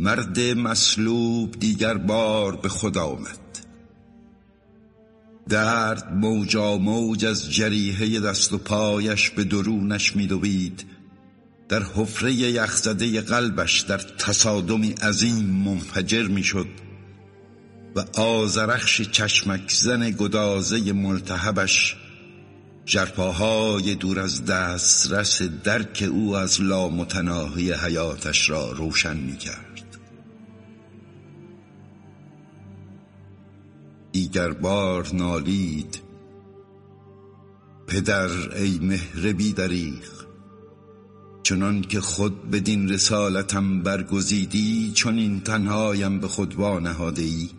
مرد مصلوب دیگر بار به خود آمد. درد موجا موج از جریحه دست و پایش به درونش میدوید در حفره یخزده قلبش در تصادمی عظیم منفجر می‌شد و آزرخش چشمک زن گدازه ملتهبش جرپاهای دور از دسترس درک او از لامتناهی حیاتش را روشن می دیگر بار نالید. پدر ای مهر بی دریغ چنان که خود بدین رسالتم برگزیدی چون این تنهایم به خود وانهاده ای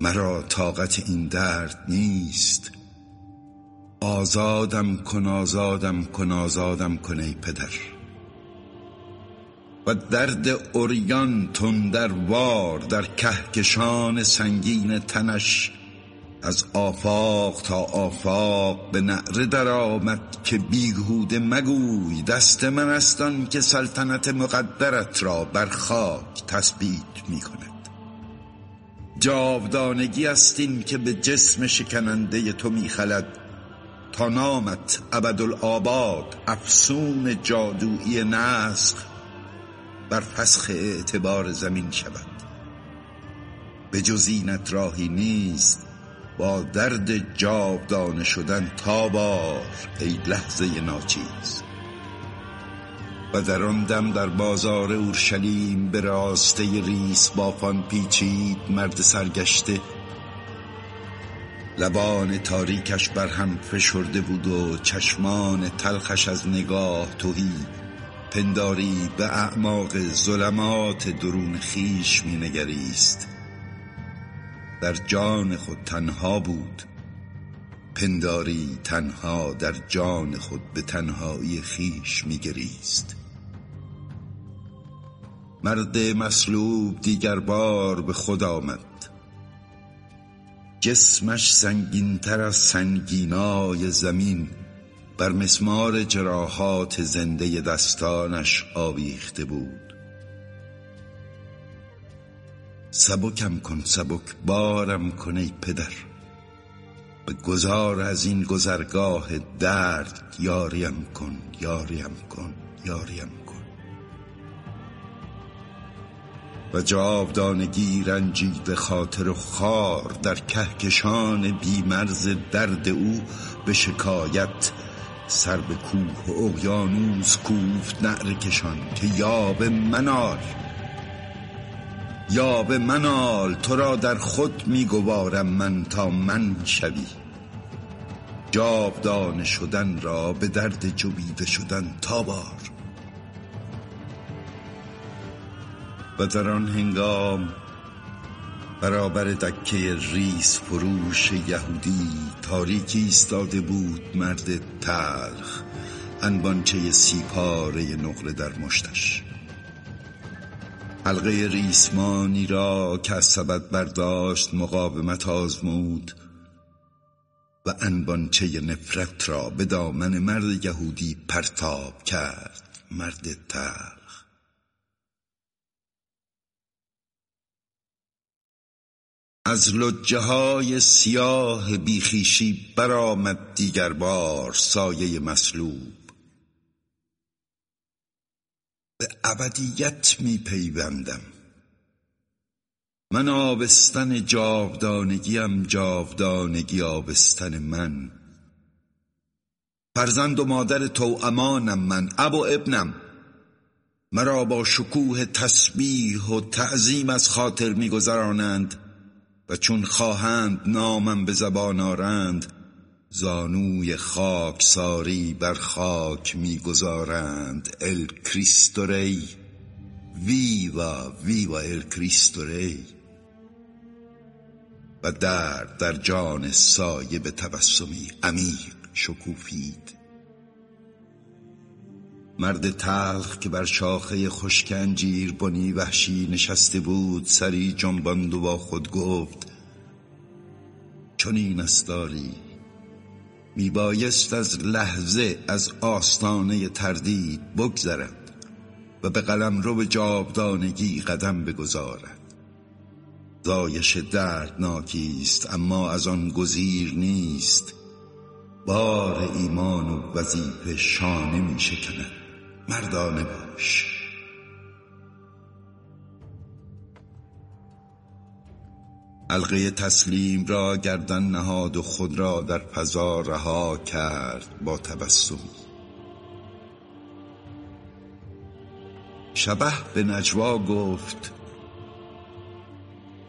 مرا طاقت این درد نیست. آزادم کن آزادم کن آزادم کن ای پدر. و درد اوریان در وار در کهکشان سنگین تنش از آفاق تا آفاق به نعره در آمد که بیهوده مگوی دست من استان که سلطنت مقدرت را بر خاک تثبیت می کند. جاودانگی است این که به جسم شکننده تو میخلد تا نامت ابدالآباد افسون جادویی نسخ بر فسخ اعتبار زمین شود. به جز اینت راهی نیست با درد جاودانه شدن تا بار ای لحظه ناچیز. و در آن دم در بازار اورشلیم به راسته ریس بافان پیچید مرد سرگشته. لبان تاریکش بر هم فشرده بود و چشمان تلخش از نگاه توهی پنداری به اعماق ظلمات درون خیش می نگریست در جان خود تنها بود. پنداری تنها در جان خود به تنهایی خیش می گریست مرد مصلوب دیگر بار به خود آمد. جسمش سنگینتر از سنگینای زمین. بر مسمار جراحات زنده دستانش آویخته بود. سبکم کن سبک بارم کن ای پدر. به گذار از این گذرگاه درد یاریم کن یاریم کن یاریم کن. و جاودانگی رنجید خاطر و خار در کهکشان بیمرز درد او به شکایت سر به کوه و اقیانوس کوفت نعر کشان که یا به منال. به منال تو را در خود میگوارم من تا من شوی. جاودانه شدن را به درد جویده شدن تا بار. و در آن هنگام برابر دکه ریس فروش یهودی تاریکی ایستاده بود مرد تلخ انبانچه سیپاره نقره در مشتش. حلقه ریسمانی را که از سبد برداشت مقاومت آزمود و انبانچه نفرت را به دامن مرد یهودی پرتاب کرد مرد تلخ. از لجه های سیاه بیخیشی برآمد دیگر بار سایه مسلوب به ابدیت می پیوندم من آبستن جاودانگیم جاودانگی آبستن من. فرزند و مادر تو امانم من اب و ابنم. مرا با شکوه تسبیح و تعظیم از خاطر میگذرانند. و چون خواهند نامم به زبان آرند زانوی خاک ساری بر خاک می‌گذارند. ال کریستوری ویوا ویوا ال کریستوری و در در جان سایه به تبسمی عمیق شکوفید. مرد تلخ که بر شاخه خشک انجیر بنی وحشی نشسته بود سری جنباند و با خود گفت چون این استاری میبایست از لحظه از آستانه تردید بگذرد و به قلم رو جابدانگی قدم بگذارد. زایش دردناکی است اما از آن گزیر نیست. بار ایمان و وظیفه شانه می شکند. مردانه باش. حلقه تسلیم را گردن نهاد و خود را در فضا رها کرد با تبسم. شبه به نجوا گفت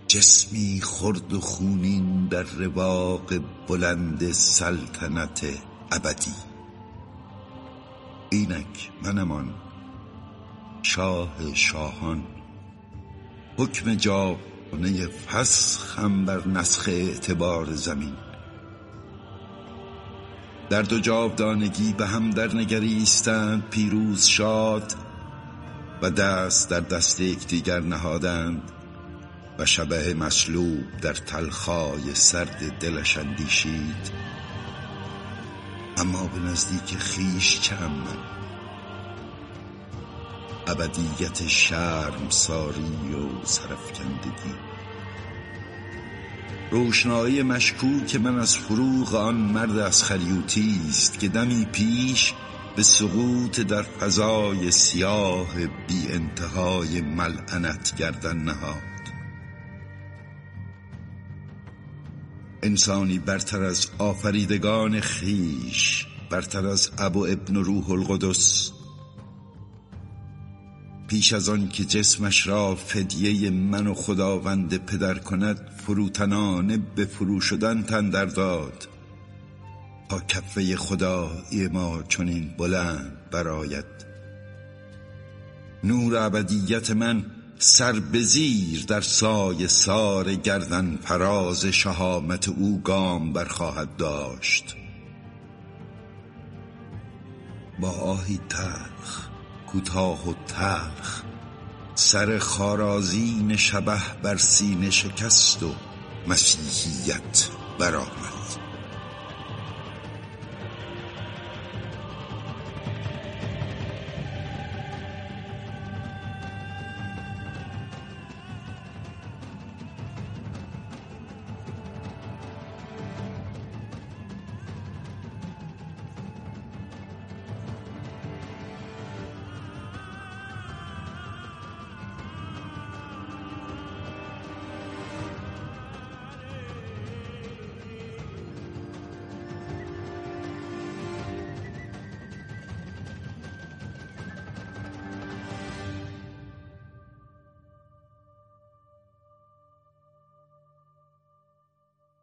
جسمی خرد و خونین در رواق بلند سلطنت ابدی. اینک منمان شاه شاهان حکم جاودانه فسخم بر نسخ اعتبار زمین در دو جاودانگی به هم در نگریستند پیروز شاد و دست در دست یکدیگر نهادند و شبه مسلوب در تلخای سرد دلش اندیشید. اما به نزدیک خیش من ابدیت شرم ساری و سرفکندگی روشنایی مشکوک من از فروغ آن مرد از خریوتی است که دمی پیش به سقوط در فضای سیاه بی انتهای ملعنت گردن نهاد. انسانی برتر از آفریدگان خیش برتر از ابو ابن روح القدس. پیش از آن که جسمش را فدیه من و خداوند پدر کند فروتنانه به فرو شدن تندر داد. تا کفه خدایی ما چنین بلند براید نور ابدیت من سر به زیر در سایه سار گردن فراز شهامت او گام برخواهد داشت. با آهی تلخ کوتاه و تلخ سر خارازین شبه بر سینه شکست و مسیحیت برآمد.